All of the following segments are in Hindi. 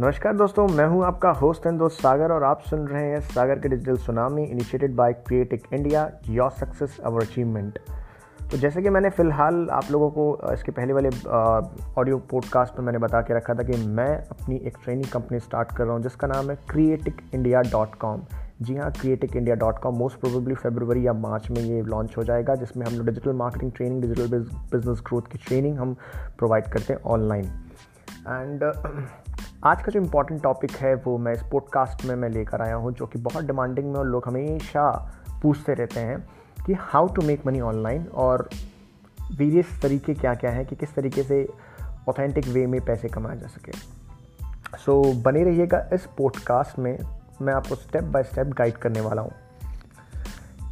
नमस्कार दोस्तों, मैं हूँ आपका होस्ट एंड दोस्त सागर और आप सुन रहे हैं सागर के digital tsunami initiated by Creatic India your success our achievement तो जैसे कि मैंने फ़िलहाल आप लोगों को इसके पहले वाले ऑडियो पॉडकास्ट में मैंने बता के रखा था कि मैं अपनी एक ट्रेनिंग कंपनी स्टार्ट कर रहा हूँ, जिसका नाम है क्रिएटिक इंडिया डॉट कॉम जी हाँ Creatic India dot com most probably February या मार्च में ये लॉन्च हो जाएगा, जिसमें हम लोग digital marketing training digital business growth की ट्रेनिंग हम प्रोवाइड करते हैं ऑनलाइन एंड आज का जो इम्पोर्टेंट टॉपिक है वो मैं इस पॉडकास्ट में मैं लेकर आया हूँ जो कि बहुत डिमांडिंग में और लोग हमेशा पूछते रहते हैं कि how to make money online और वेरियस तरीके क्या क्या हैं कि किस तरीके से ऑथेंटिक वे में पैसे कमाए जा सके। सो so, बने रहिएगा इस पॉडकास्ट में मैं आपको स्टेप बाय स्टेप गाइड करने वाला हूँ।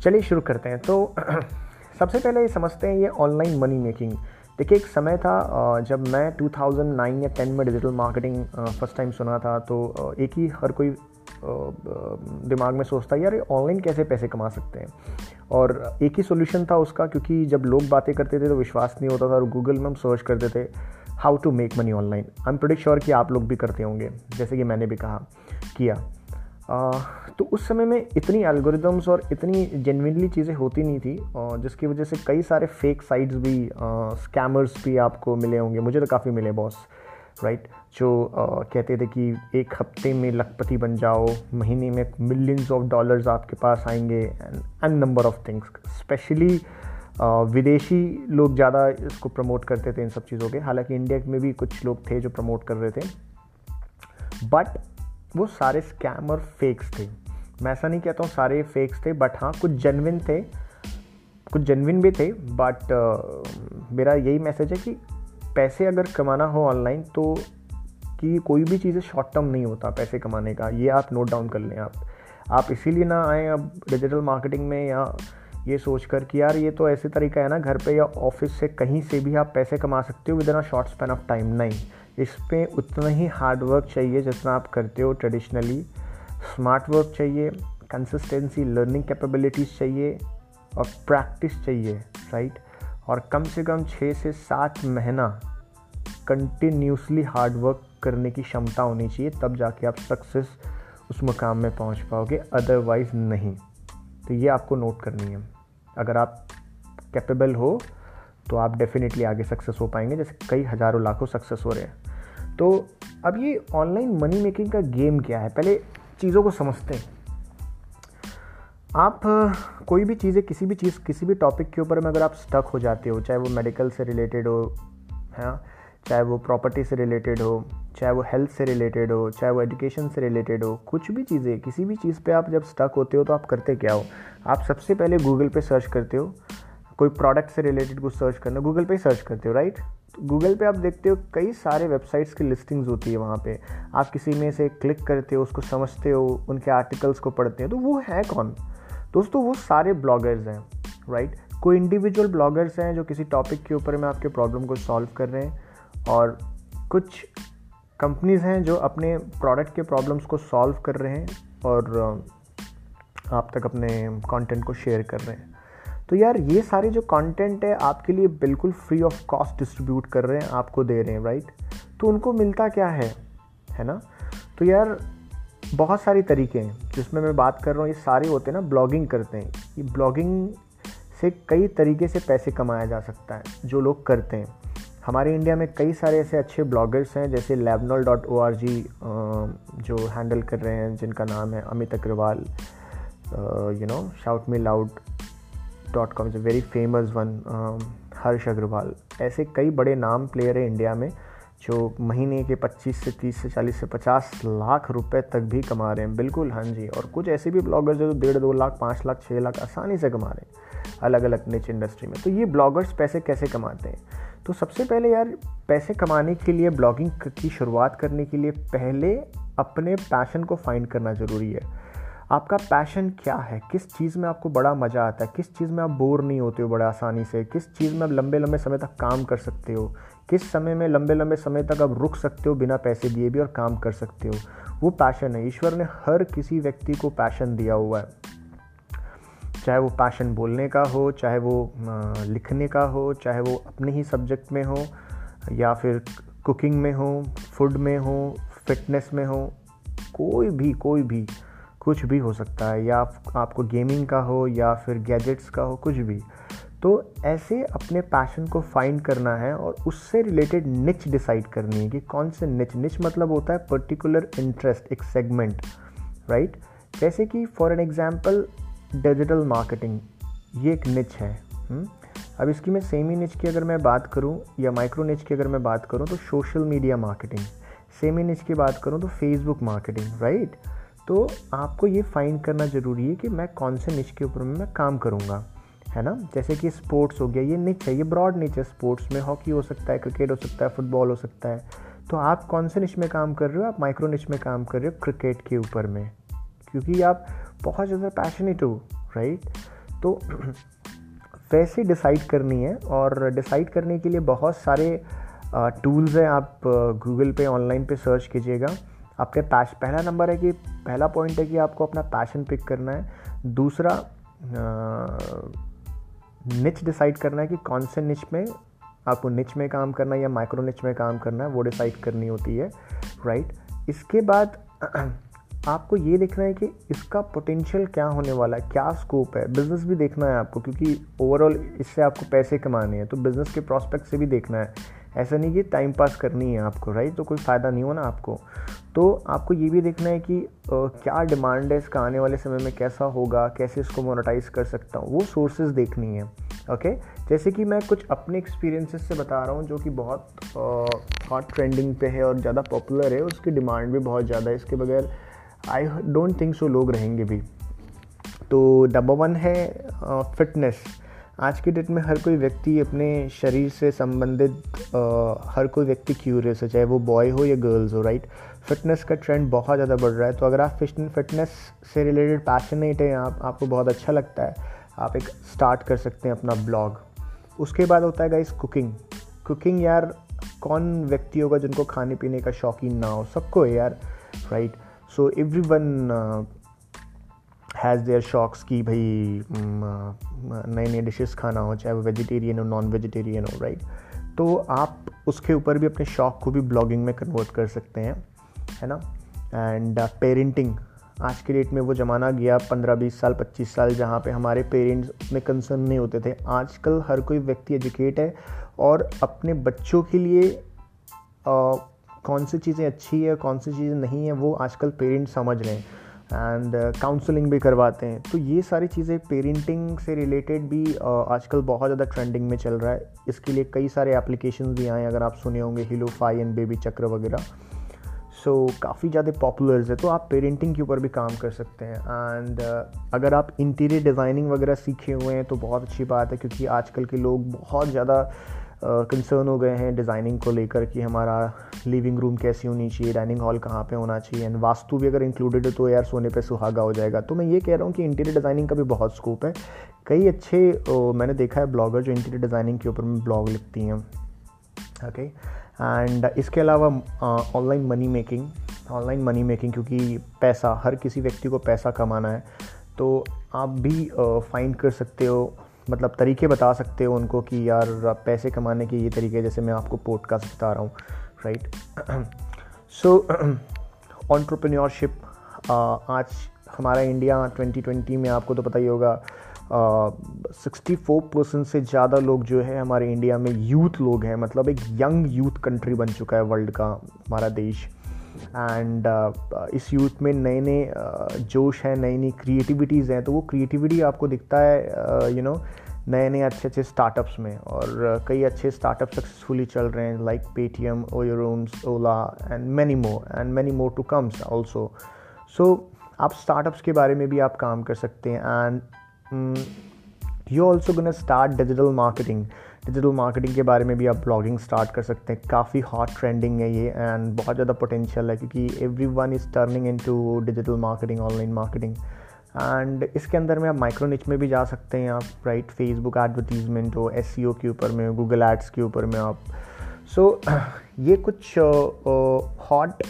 चलिए शुरू करते हैं। तो सबसे पहले ये समझते हैं ये ऑनलाइन मनी मेकिंग देखिए, एक समय था जब मैं 2009 या 10 में डिजिटल मार्केटिंग फ़र्स्ट टाइम सुना था तो एक ही हर कोई दिमाग में सोचता यार ऑनलाइन कैसे पैसे कमा सकते हैं? और एक ही सोल्यूशन था उसका, क्योंकि जब लोग बातें करते थे तो विश्वास नहीं होता था, और गूगल में हम सर्च करते थे how to make money online I am pretty sure कि आप लोग भी करते होंगे, जैसे कि मैंने भी कहा, किया। तो उस समय में इतनी एल्गोरिदम्स और इतनी जेनविनली चीज़ें होती नहीं थी जिसकी वजह से कई सारे फेक साइट्स भी स्कैमर्स भी आपको मिले होंगे। मुझे तो काफ़ी मिले बॉस राइट जो कहते थे कि एक हफ़्ते में लखपति बन जाओ, महीने में मिलियंस ऑफ़ डॉलर्स आपके पास आएँगे and an number of things specially विदेशी लोग ज़्यादा इसको प्रमोट करते थे इन सब चीज़ों के। हालाँकि इंडिया में भी कुछ लोग थे जो प्रमोट कर रहे थे। बट वो सारे स्कैम और फेक्स थे। मैं ऐसा नहीं कहता हूँ सारे फेक्स थे बट हाँ कुछ जेनविन थे, कुछ जेनविन भी थे बट मेरा यही मैसेज है कि पैसे अगर कमाना हो ऑनलाइन तो कि कोई भी चीज़ें शॉर्ट टर्म नहीं होता पैसे कमाने का। ये आप नोट डाउन कर लें आप। आप इसीलिए ना आए अब डिजिटल मार्केटिंग में या ये सोच कर कि यार ये तो ऐसे तरीका है ना घर पे या ऑफ़िस से कहीं से भी आप पैसे कमा सकते हो within a short span of time नहीं, इस पर उतना ही हार्ड वर्क चाहिए जितना आप करते हो ट्रेडिशनली स्मार्ट वर्क चाहिए कंसिस्टेंसी लर्निंग कैपेबिलिटीज़ चाहिए और प्रैक्टिस चाहिए राइट और कम से कम छः से सात महीना कंटिन्यूसली हार्ड वर्क करने की क्षमता होनी चाहिए, तब जाके आप सक्सेस उस मुकाम में पहुँच पाओगे अदरवाइज़ नहीं। तो ये आपको नोट करनी है। अगर आप कैपेबल हो तो आप डेफिनेटली आगे सक्सेस हो पाएँगे जैसे कई हज़ारों लाखों सक्सेस हो रहे हैं। तो अब ये ऑनलाइन मनी मेकिंग का गेम क्या है? पहले चीज़ों को समझते हैं। आप कोई भी चीज़ें किसी भी चीज़ किसी भी टॉपिक के ऊपर में अगर आप स्टक हो जाते हो चाहे वो मेडिकल से रिलेटेड हो है हाँ, चाहे वो प्रॉपर्टी से रिलेटेड हो, चाहे वो हेल्थ से रिलेटेड हो, चाहे वो एजुकेशन से रिलेटेड हो, कुछ भी चीज़ें, किसी भी चीज़ पे आप जब स्टक होते हो तो आप करते क्या हो? आप सबसे पहले गूगल पे सर्च करते हो, कोई प्रोडक्ट से रिलेटेड कुछ सर्च करना गूगल पे ही सर्च करते हो राइट तो गूगल पे आप देखते हो कई सारे वेबसाइट्स की लिस्टिंग्स होती है वहाँ पे। आप किसी में से क्लिक करते हो, उसको समझते हो, उनके आर्टिकल्स को पढ़ते हो तो वो है कौन? दोस्तों, वो सारे ब्लॉगर्स हैं राइट कोई इंडिविजुअल ब्लॉगर्स हैं जो किसी टॉपिक के ऊपर में आपके प्रॉब्लम को सॉल्व कर रहे हैं और कुछ कंपनीज़ हैं जो अपने प्रोडक्ट के प्रॉब्लम्स को सॉल्व कर रहे हैं और आप तक अपने कंटेंट को शेयर कर रहे हैं। तो यार, ये सारे जो कंटेंट है, आपके लिए बिल्कुल फ्री ऑफ़ कॉस्ट डिस्ट्रीब्यूट कर रहे हैं, आपको दे रहे हैं राइट तो उनको मिलता क्या है? है ना? तो यार, बहुत सारे तरीके हैं, जिसमें मैं बात कर रहा हूँ। ये सारे होते हैं ना ब्लॉगिंग करते हैं। ये ब्लॉगिंग से कई तरीके से पैसे कमाया जा सकता है, जो लोग करते हैं। हमारे इंडिया में कई सारे ऐसे अच्छे ब्लॉगर्स हैं, जैसे लेबनॉल डॉट ओ आर जी जो हैंडल कर रहे हैं, जिनका नाम है Amit Agarwal you know shout me loud dot com is a very famous one Harsh Agarwal. ऐसे कई बड़े नाम प्लेयर हैं इंडिया में, जो महीने के 25 से 30 से 40 से 50 लाख रुपए तक भी कमा रहे हैं। बिल्कुल हाँ जी, और कुछ ऐसे भी ब्लॉगर्स हैं जो डेढ़, दो लाख, पाँच लाख छः लाख आसानी से कमा रहे हैं अलग अलग निच इंडस्ट्री में। तो ये ब्लॉगर्स पैसे कैसे कमाते हैं? तो सबसे पहले यार, पैसे कमाने के लिए ब्लॉगिंग की शुरुआत करने के लिए पहले अपने पैशन को फाइंड करना ज़रूरी है। आपका पैशन क्या है? किस चीज़ में आपको बड़ा मज़ा आता है? किस चीज़ में आप बोर नहीं होते हो बड़ा आसानी से? किस चीज़ में आप लंबे लंबे समय तक काम कर सकते हो? किस समय में लंबे लंबे समय तक आप रुक सकते हो बिना पैसे दिए भी और काम कर सकते हो? वो पैशन है। ईश्वर ने हर किसी व्यक्ति को पैशन दिया हुआ है। चाहे वो पैशन बोलने का हो, चाहे वो लिखने का हो, चाहे वो अपने ही सब्जेक्ट में हो, या फिर कुकिंग में हो फ़ूड में हो फिटनेस में हो, कोई भी कोई भी, कुछ भी हो सकता है, या आपको गेमिंग का हो, या फिर गैजेट्स का हो, कुछ भी। तो ऐसे अपने पैशन को फाइंड करना है और उससे रिलेटेड निच डिसाइड करनी है कि कौन से निच निच मतलब होता है पर्टिकुलर इंटरेस्ट एक सेगमेंट राइट जैसे कि for an example digital marketing ये एक निच है हुँ? हम्म? अब इसकी मैं सेमी निच की अगर मैं बात करूँ या माइक्रो निच की अगर मैं बात करूँ तो social media marketing semi niche की बात करूँ तो फेसबुक मार्केटिंग राइट तो आपको ये फाइंड करना ज़रूरी है कि मैं कौन से निच के ऊपर में मैं काम करूँगा, है ना जैसे कि स्पोर्ट्स हो गया, ये निच है, ये ब्रॉड निच है स्पोर्ट्स में हॉकी हो सकता है क्रिकेट हो सकता है फुटबॉल हो सकता है तो आप कौन से निच में काम कर रहे हो आप माइक्रो निच में काम कर रहे हो क्रिकेट के ऊपर में, क्योंकि आप बहुत ज़्यादा पैशनेट हो राइट तो वैसे डिसाइड करनी है और डिसाइड करने के लिए बहुत सारे टूल्स हैं आप गूगल पे ऑनलाइन पे सर्च कीजिएगा। आपके पैश पहला नंबर है कि, पहला पॉइंट है कि आपको अपना पैशन पिक करना है। दूसरा निच डिसाइड करना है कि कौन से निच में आपको निच में काम करना है या माइक्रो निच में काम करना है, वो डिसाइड करनी होती है राइट इसके बाद आपको ये देखना है कि इसका पोटेंशियल क्या होने वाला है क्या स्कोप है? बिज़नेस भी देखना है आपको क्योंकि ओवरऑल इससे आपको पैसे कमाने हैं तो बिज़नेस के प्रॉस्पेक्ट से भी देखना है। ऐसा नहीं कि टाइम पास करनी है आपको राइट तो कोई फ़ायदा नहीं हो ना आपको। तो आपको ये भी देखना है कि आ, क्या डिमांड है इसका आने वाले समय में कैसा होगा कैसे इसको मोनेटाइज कर सकता हूँ? वो सोर्सेज देखनी है ओके जैसे कि मैं कुछ अपने एक्सपीरियंसेस से बता रहा हूँ जो कि बहुत हॉट ट्रेंडिंग पे है और ज़्यादा पॉपुलर है उसकी डिमांड भी बहुत ज़्यादा है। इसके बगैर आई डोंट थिंक सो लोग रहेंगे भी। तो नंबर वन है फिटनेस आज की डेट में हर कोई व्यक्ति अपने शरीर से संबंधित हर कोई व्यक्ति क्यूरियस है, चाहे वो बॉय हो या गर्ल्स हो राइट फिटनेस का ट्रेंड बहुत ज़्यादा बढ़ रहा है। तो अगर आप फिटनेस से रिलेटेड पैशनेट हैं, आप, आपको बहुत अच्छा लगता है, आप एक स्टार्ट कर सकते हैं अपना ब्लॉग उसके बाद होता है गाइस कुकिंग कुकिंग यार, कौन व्यक्ति होगा जिनको खाने पीने का शौकीन ना हो? सबको यार right so everyone has their शौक्स कि भाई नए नए डिशेस खाना हो चाहे वो वेजिटेरियन हो नॉन वेजिटेरियन हो राइट तो आप उसके ऊपर भी अपने शौक को भी ब्लॉगिंग में कन्वर्ट कर सकते हैं है ना? एंड पेरेंटिंग uh, आज के डेट में वो ज़माना गया पंद्रह बीस साल पच्चीस साल जहाँ पे हमारे पेरेंट्स उतने कंसर्न नहीं होते थे। आजकल हर कोई व्यक्ति एजुकेट है और अपने बच्चों के लिए आ, कौन सी चीज़ें अच्छी है कौन सी चीज़ें नहीं है वो आजकल पेरेंट्स समझ रहे हैं एंड काउंसलिंग uh, भी करवाते हैं। तो ये सारी चीज़ें पेरेंटिंग से रिलेटेड भी uh, आजकल बहुत ज़्यादा ट्रेंडिंग में चल रहा है। इसके लिए कई सारे एप्लीकेशन भी आए हैं अगर आप सुने होंगे हिलो फाई एंड बेबी चक्र वगैरह। सो so, काफ़ी ज़्यादा पॉपुलर्स है तो आप पेरेंटिंग के ऊपर भी काम कर सकते हैं। एंड uh, अगर आप इंटीरियर डिज़ाइनिंग वगैरह सीखे हुए हैं तो बहुत अच्छी बात है क्योंकि आजकल के लोग बहुत ज़्यादा कंसर्न हो गए हैं डिज़ाइनिंग को लेकर कि हमारा लिविंग रूम कैसी होनी चाहिए डाइनिंग हॉल कहाँ पे होना चाहिए एंड वास्तु भी अगर इंक्लूडेड है तो यार सोने पे सुहागा हो जाएगा। तो मैं ये कह रहा हूँ कि इंटीरियर डिज़ाइनिंग का भी बहुत स्कोप है। कई अच्छे uh, मैंने देखा है ब्लॉगर जो इंटीरियर डिज़ाइनिंग के ऊपर में ब्लॉग लिखती हैं। ओके एंड इसके अलावा online money making online money making क्योंकि पैसा हर किसी व्यक्ति को पैसा कमाना है। तो आप भी फाइंड कर सकते हो। मतलब तरीके बता सकते हो उनको कि यार पैसे कमाने के ये तरीके, जैसे मैं आपको पॉडकास्ट बता रहा हूँ राइट सो ऑन्ट्रप्रन्योरशिप आज हमारा इंडिया 2020 में आपको तो पता ही होगा सिक्सटी फोर परसेंट से ज़्यादा लोग जो है हमारे इंडिया में यूथ लोग हैं मतलब एक यंग यूथ कंट्री बन चुका है वर्ल्ड का, हमारा देश। एंड uh, इस यूथ में नए नए uh, जोश हैं नई नई क्रिएटिविटीज़ हैं तो वो क्रिएटिविटी आपको दिखता है यू नो नए नए अच्छे अच्छे स्टार्टअप्स में। और uh, कई अच्छे स्टार्टअप सक्सेसफुली चल रहे हैं like Paytm OYO Rooms Ola and many more and many more to comes also so आप स्टार्टअप्स के बारे में भी आप काम कर सकते हैं and you also can start digital marketing digital marketing के बारे में भी आप ब्लॉगिंग स्टार्ट कर सकते हैं। काफ़ी हॉट ट्रेंडिंग है ये एंड बहुत ज़्यादा पोटेंशियल है क्योंकि everyone is turning into digital marketing online marketing and इसके अंदर में आप माइक्रो निच में भी जा सकते हैं आप राइट फेसबुक एडवर्टीजमेंट हो एस e के ऊपर में गूगल एड्स के ऊपर में आप। सो so, ये कुछ हॉट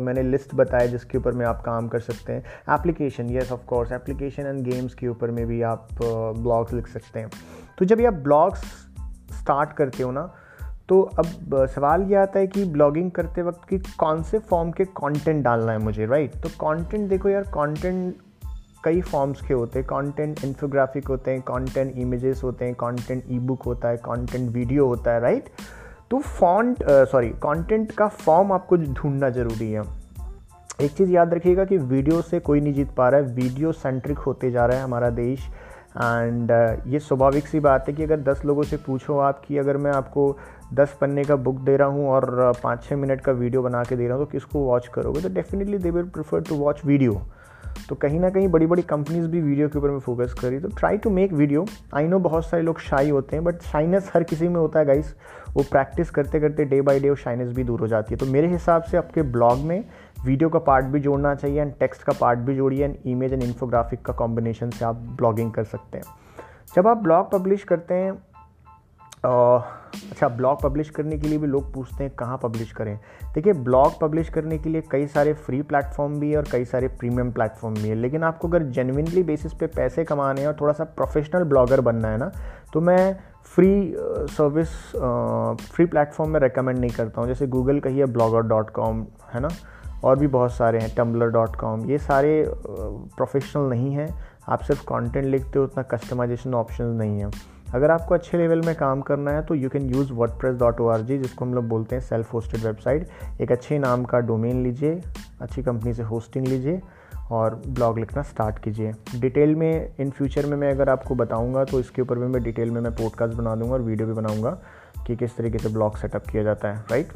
मैंने लिस्ट बताया जिसके ऊपर में आप काम कर सकते हैं। Application yes of course application and games के ऊपर में भी आप ब्लॉग्स लिख सकते हैं। तो जब ये आप ब्लॉग्स स्टार्ट करते हो ना तो अब सवाल ये आता है कि ब्लॉगिंग करते वक्त कि कौन से फॉर्म के कंटेंट डालना है मुझे राइट तो कंटेंट देखो यार कंटेंट कई फॉर्म्स के होते हैं। कंटेंट इन्फोग्राफिक होते हैं कंटेंट इमेजेस होते हैं कंटेंट ई बुक होता है कंटेंट वीडियो होता है राइट तो फॉन्ट सॉरी कंटेंट का फॉर्म आपको ढूंढना ज़रूरी है। एक चीज़ याद रखिएगा कि वीडियो से कोई नहीं जीत पा रहा है। वीडियो सेंट्रिक होते जा रहा है हमारा देश। एंड uh, ये स्वाभाविक सी बात है कि अगर 10 लोगों से पूछो आप कि अगर मैं आपको 10 पन्ने का बुक दे रहा हूँ और uh, पाँच छः मिनट का वीडियो बना के दे रहा हूँ तो किसको वॉच करोगे? तो definitely they will prefer to watch video तो कहीं ना कहीं बड़ी बड़ी कंपनीज़ भी वीडियो के ऊपर में फोकस करी तो try to make video I know बहुत सारे लोग शाई होते हैं बट शाइनेस हर किसी में होता है गाइस वो प्रैक्टिस करते करते डे बाई डे वो शाइनेस भी दूर हो जाती है। तो मेरे हिसाब से आपके ब्लॉग में वीडियो का पार्ट भी जोड़ना चाहिए एंड टेक्स्ट का पार्ट भी जोड़िए एंड इमेज एंड इन्फोग्राफिक का कॉम्बिनेशन से आप ब्लॉगिंग कर सकते हैं। जब आप ब्लॉग पब्लिश करते हैं अच्छा ब्लॉग पब्लिश करने के लिए भी लोग पूछते हैं, कहाँ पब्लिश करें? देखिए ब्लॉग पब्लिश करने के लिए कई सारे फ्री प्लेटफॉर्म भी है और कई सारे प्रीमियम प्लेटफॉर्म भी है। लेकिन आपको अगर जेनविनली बेसिस पे पैसे कमाने हैं और थोड़ा सा प्रोफेशनल ब्लॉगर बनना है ना तो मैं फ्री सर्विस फ्री प्लेटफॉर्म में रिकमेंड नहीं करता हूँ। जैसे गूगल कहिए ब्लॉगर डॉट कॉम है ना? और भी बहुत सारे हैं टम्बलर डॉट कॉम ये सारे प्रोफेशनल नहीं हैं। आप सिर्फ़ कंटेंट लिखते हो, उतना कस्टमाइजेशन ऑप्शन नहीं है। अगर आपको अच्छे लेवल में काम करना है तो you can use WordPress dot O R G जिसको हम लोग बोलते हैं सेल्फ होस्टेड वेबसाइट एक अच्छे नाम का डोमेन लीजिए, अच्छी कंपनी से होस्टिंग लीजिए, और ब्लॉग लिखना स्टार्ट कीजिए। डिटेल में इन फ्यूचर में मैं अगर आपको बताऊँगा तो इसके ऊपर भी मैं डिटेल में मैं पॉडकास्ट बना दूँगा और वीडियो भी बनाऊँगा, कि किस तरीके से ब्लॉग सेटअप किया जाता है राइट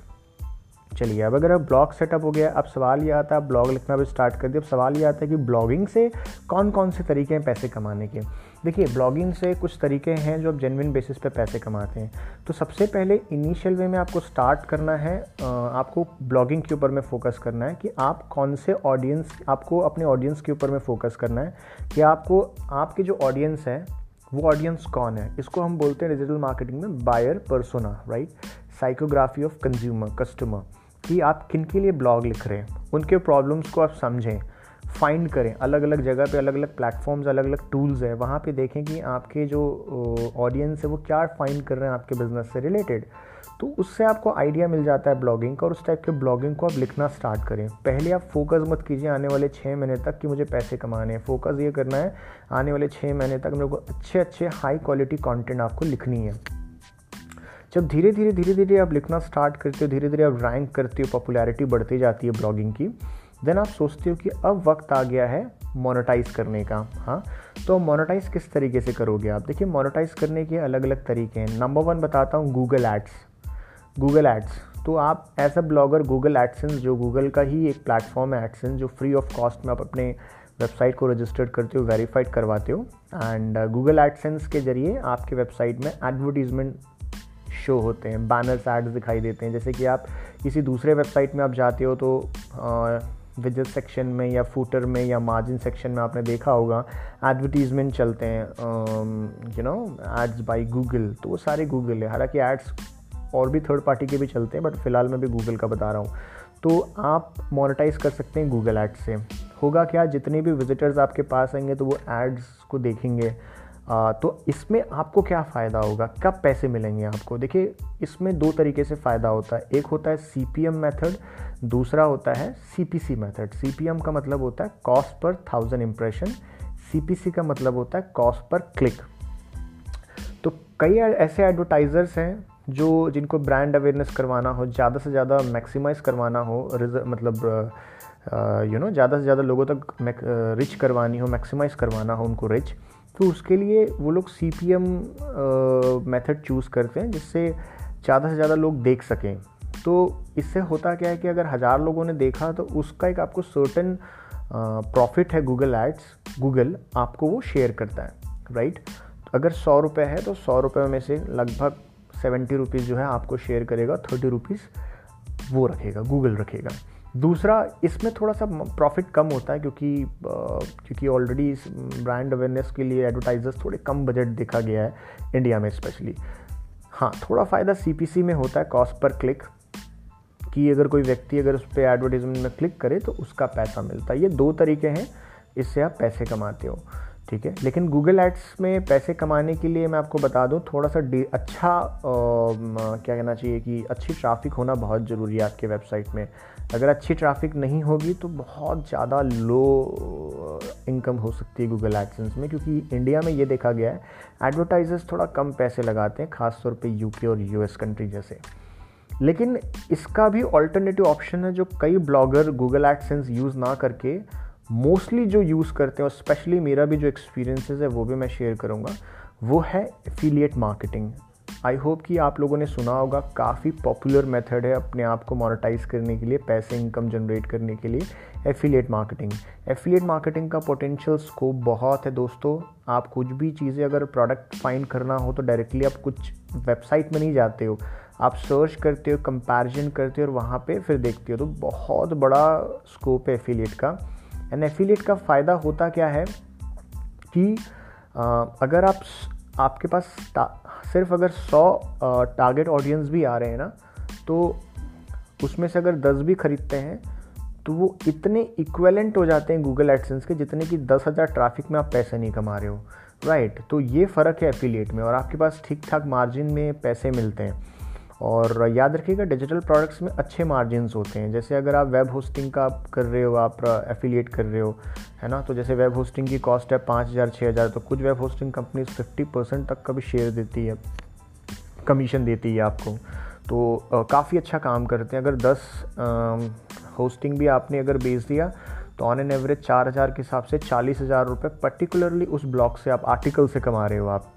चलिए, अब अगर अब ब्लॉग सेटअप हो गया, अब सवाल ये आता है ब्लॉग लिखना भी स्टार्ट कर दिया, अब सवाल ये आता है कि ब्लॉगिंग से कौन कौन से तरीके हैं पैसे कमाने के? देखिए, ब्लॉगिंग से कुछ तरीके हैं जो आप जेनविन बेसिस पे पैसे कमाते हैं। तो सबसे पहले इनिशियल वे में आपको स्टार्ट करना है आपको ब्लॉगिंग के ऊपर में फोकस करना है कि आप कौन से ऑडियंस आपको अपने ऑडियंस के ऊपर में फोकस करना है कि आपको, आपके जो ऑडियंस है, वो ऑडियंस कौन है? इसको हम बोलते हैं डिजिटल मार्केटिंग में buyer persona right psychography of consumer customer कि आप किन के लिए ब्लॉग लिख रहे हैं, उनके प्रॉब्लम्स को आप समझें फाइंड करें। अलग अलग जगह पे अलग अलग प्लेटफॉर्म्स अलग अलग टूल्स है, वहाँ पे देखें कि आपके जो ऑडियंस है, वो क्या फाइंड कर रहे हैं आपके बिज़नेस से रिलेटेड तो उससे आपको आइडिया मिल जाता है ब्लॉगिंग का और उस टाइप के ब्लॉगिंग को आप लिखना स्टार्ट करें। पहले आप फोकस मत कीजिए आने वाले छः महीने तक कि मुझे पैसे कमाने हैं। फोकस ये करना है, आने वाले छः महीने तक मेरे को अच्छे अच्छे हाई क्वालिटी कॉन्टेंट आपको लिखनी है। जब धीरे धीरे धीरे धीरे आप लिखना स्टार्ट करते हो, धीरे धीरे आप रैंक करते हो पॉपुलैरिटी बढ़ती जाती है ब्लॉगिंग की देन आप सोचते हो कि अब वक्त आ गया है मोनेटाइज करने का हाँ? तो मोनेटाइज किस तरीके से करोगे आप? देखिए मोनेटाइज करने के अलग अलग तरीके हैं। नंबर वन बताता हूँ गूगल एड्स गूगल एड्स तो आप as a blogger Google AdSense जो गूगल का ही एक प्लेटफॉर्म है एडसेंस जो फ्री ऑफ़ कॉस्ट में आप अपने वेबसाइट को रजिस्टर्ड करते हो वेरीफाइड करवाते हो एंड गूगल एडसेंस के ज़रिए आपके वेबसाइट में एडवर्टीजमेंट शो होते हैं बैनर्स एड्स दिखाई देते हैं। जैसे कि आप किसी दूसरे वेबसाइट में आप जाते हो तो विज़िट सेक्शन में या फूटर में या मार्जिन सेक्शन में आपने देखा होगा एडवर्टीजमेंट चलते हैं you know ads by Google तो वो सारे गूगल है। हालाँकि एड्स और भी थर्ड पार्टी के भी चलते हैं बट फ़िलहाल मैं भी गूगल का बता रहा हूँ। तो आप मोनेटाइज कर सकते हैं गूगल एड्स से। होगा क्या? जितने भी विजिटर्स आपके पास आएँगे तो वो एड्स को देखेंगे। आ, तो इसमें आपको क्या फ़ायदा होगा? कब पैसे मिलेंगे आपको? देखिए इसमें दो तरीके से फ़ायदा होता है। एक होता है सी पी एम मैथड दूसरा होता है C P C method C P M का मतलब होता है cost per thousand impression C P C का मतलब होता है कॉस्ट पर क्लिक तो कई ऐसे एडवर्टाइज़र्स हैं जो जिनको ब्रांड अवेयरनेस करवाना हो ज़्यादा से ज़्यादा मैक्सिमाइज करवाना हो मतलब यू नो ज़्यादा से ज़्यादा लोगों तक रिच करवानी हो मैक्सिमाइज करवाना हो उनको रिच तो उसके लिए वो लोग C P M method choose करते हैं, जिससे ज़्यादा से ज़्यादा लोग देख सकें। तो इससे होता क्या है कि अगर हज़ार लोगों ने देखा तो उसका एक आपको सर्टन प्रॉफिट है गूगल एड्स गूगल आपको वो शेयर करता है राइट अगर सौ रुपये है तो सौ रुपये में से लगभग सेवेंटी रुपीज़ जो है आपको शेयर करेगा, थर्टी रुपीज़ वो रखेगा गूगल रखेगा। दूसरा, इसमें थोड़ा सा प्रॉफिट कम होता है क्योंकि क्योंकि ऑलरेडी इस ब्रांड अवेयरनेस के लिए एडवर्टाइजर्स थोड़े कम बजट देखा गया है इंडिया में स्पेशली हाँ थोड़ा फ़ायदा CPC में होता है कॉस्ट पर क्लिक कि अगर कोई व्यक्ति अगर उस पर एडवर्टीजमेंट में क्लिक करे तो उसका पैसा मिलता है। ये दो तरीके हैं, इससे आप पैसे कमाते हो। ठीक है? लेकिन गूगल एड्स में पैसे कमाने के लिए मैं आपको बता दूँ थोड़ा सा अच्छा आ, क्या कहना चाहिए कि अच्छी ट्रैफ़िक होना बहुत ज़रूरी है आपके वेबसाइट में। अगर अच्छी ट्रैफ़िक नहीं होगी तो बहुत ज़्यादा लो इनकम हो सकती है गूगल एडसेंस में क्योंकि इंडिया में ये देखा गया है एडवर्टाइजर्स थोड़ा कम पैसे लगाते हैं ख़ासतौर पे यूके और यूएस कंट्री जैसे। लेकिन इसका भी ऑल्टरनेटिव ऑप्शन है जो कई ब्लॉगर गूगल एडसेंस यूज़ ना करके मोस्टली जो यूज़ करते हैं और स्पेशली मेरा भी जो एक्सपीरियंसेस है, वो भी मैं शेयर करूँगा, वो है एफिलिएट मार्केटिंग आई होप कि आप लोगों ने सुना होगा, काफ़ी पॉपुलर मेथड है अपने आप को मोनेटाइज करने के लिए, पैसे इनकम जनरेट करने के लिए एफिलिएट मार्केटिंग एफिलिएट मार्केटिंग का पोटेंशियल स्कोप बहुत है दोस्तों। आप कुछ भी चीज़ें अगर प्रोडक्ट फाइंड करना हो तो डायरेक्टली आप कुछ वेबसाइट में नहीं जाते हो। आप सर्च करते हो कंपैरिजन करते हो और वहाँ पे फिर देखते हो। तो बहुत बड़ा स्कोप है एफिलिएट का। एंड एफिलिएट का फ़ायदा होता क्या है कि अगर आप आपके पास सिर्फ़ अगर 100 टारगेट ऑडियंस भी आ रहे हैं ना तो उसमें से अगर 10 भी खरीदते हैं तो वो इतने इक्वेलेंट हो जाते हैं गूगल एडसेंस के जितने कि दस हज़ार ट्रैफ़िक में आप पैसे नहीं कमा रहे हो। राइट right, तो ये फ़र्क है एफिलिएट में और आपके पास ठीक ठाक मार्जिन में पैसे मिलते हैं। और याद रखिएगा डिजिटल प्रोडक्ट्स में अच्छे मार्जिनस होते हैं। जैसे अगर आप वेब होस्टिंग का आप कर रहे हो, आप एफिलिएट कर रहे हो, है ना? तो जैसे वेब होस्टिंग की कॉस्ट है पाँच हज़ार छः हज़ार तो कुछ web hosting companies fifty percent तक का भी शेयर देती है कमीशन देती है आपको। तो काफ़ी अच्छा काम करते हैं। अगर दस होस्टिंग भी आपने अगर बेच दिया तो ऑन एन एवरेज चार हज़ार के हिसाब से चालीस हज़ार रुपये पर्टिकुलरली उस ब्लॉक से आप आर्टिकल से कमा रहे हो आप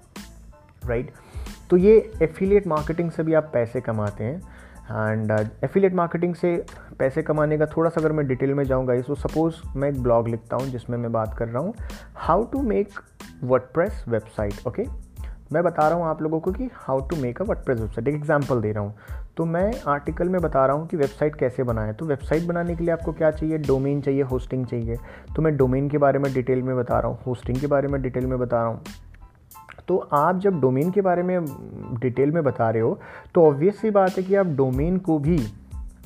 राइट right? तो ये एफिलिएट मार्केटिंग से भी आप पैसे कमाते हैं। एंड एफिलिएट मार्केटिंग से पैसे कमाने का थोड़ा सा अगर मैं डिटेल में जाऊँगा इस सपोज़ मैं एक ब्लॉग लिखता हूँ जिसमें मैं बात कर रहा हूँ। How to make WordPress website okay मैं बता रहा हूँ आप लोगों को कि how to make a WordPress website एक एग्ज़ाम्पल दे रहा हूँ। तो मैं आर्टिकल में बता रहा हूँ कि वेबसाइट कैसे बनाए। तो वेबसाइट बनाने के लिए आपको क्या चाहिए? डोमेन चाहिए होस्टिंग चाहिए। तो मैं डोमेन के बारे में डिटेल में बता रहा हूँ होस्टिंग के बारे में डिटेल में बता रहा हूँ। तो आप जब डोमेन के बारे में डिटेल में बता रहे हो तो ऑब्वियस सी बात है कि आप डोमेन को भी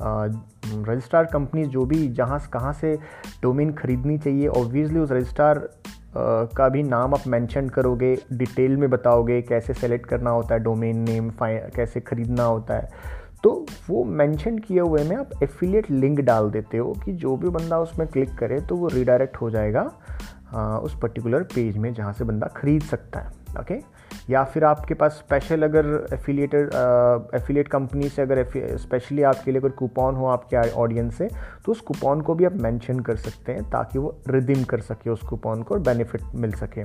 रजिस्ट्रार कंपनी जो भी जहाँ कहाँ से डोमेन ख़रीदनी चाहिए ऑब्वियसली उस रजिस्ट्रार का भी नाम आप मेंशन करोगे डिटेल में बताओगे कैसे सेलेक्ट करना होता है डोमेन नेम कैसे ख़रीदना होता है। तो वो मेंशन किए हुए में आप एफिलिएट लिंक डाल देते हो कि जो भी बंदा उसमें क्लिक करे तो वो रिडायरेक्ट हो जाएगा आ, उस पर्टिकुलर पेज में जहाँ से बंदा ख़रीद सकता है। ओके या फिर आपके पास स्पेशल अगर एफिलिएटेड एफिलिएट कंपनी से अगर स्पेशली आपके लिए कोई कूपन हो आपके ऑडियंस से तो उस कूपन को भी आप मेंशन कर सकते हैं ताकि वो रिडीम कर सके उस कूपन को और बेनिफिट मिल सके।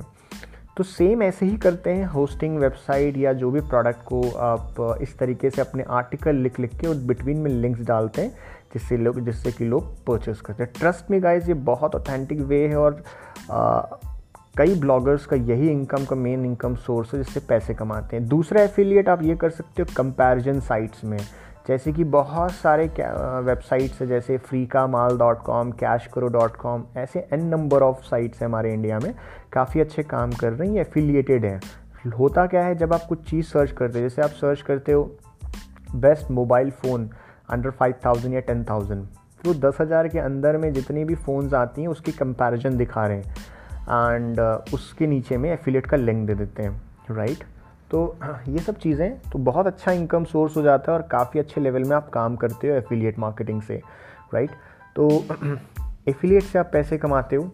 तो सेम ऐसे ही करते हैं होस्टिंग वेबसाइट या जो भी प्रोडक्ट को आप, इस तरीके से अपने आर्टिकल लिख लिख के और बिटवीन में लिंक्स डालते हैं, जिससे लोग, जिससे कि लोग परचेस करते हैं। ट्रस्ट में गाइज़ ये बहुत ऑथेंटिक वे है और कई ब्लॉगर्स का यही इनकम का मेन इनकम सोर्स है जिससे पैसे कमाते हैं। दूसरा एफिलिएट आप ये कर सकते हो कंपैरिजन साइट्स में। जैसे कि बहुत सारे वेबसाइट्स हैं, जैसे फ्री का माल डॉट कॉम कैश करो डॉट कॉम ऐसे एन नंबर ऑफ़ साइट्स हैं हमारे इंडिया में। काफ़ी अच्छे काम कर रही हैं एफिलिएटेड हैं। होता क्या है, जब आप कुछ चीज़ सर्च करते हो, जैसे आप सर्च करते हो best mobile phone under five thousand या टेन थाउज़ेंड तो दस हज़ार के अंदर में जितनी भी फ़ोन्स आती हैं, उसकी कंपैरिजन दिखा रहे हैं। एंड uh, उसके नीचे में एफिलेट का लिंक दे देते हैं राइट तो ये सब चीज़ें तो बहुत अच्छा इनकम सोर्स हो जाता है और काफ़ी अच्छे लेवल में आप काम करते हो एफिलिएट मार्केटिंग से राइट तो एफिलिएट से आप पैसे कमाते हो।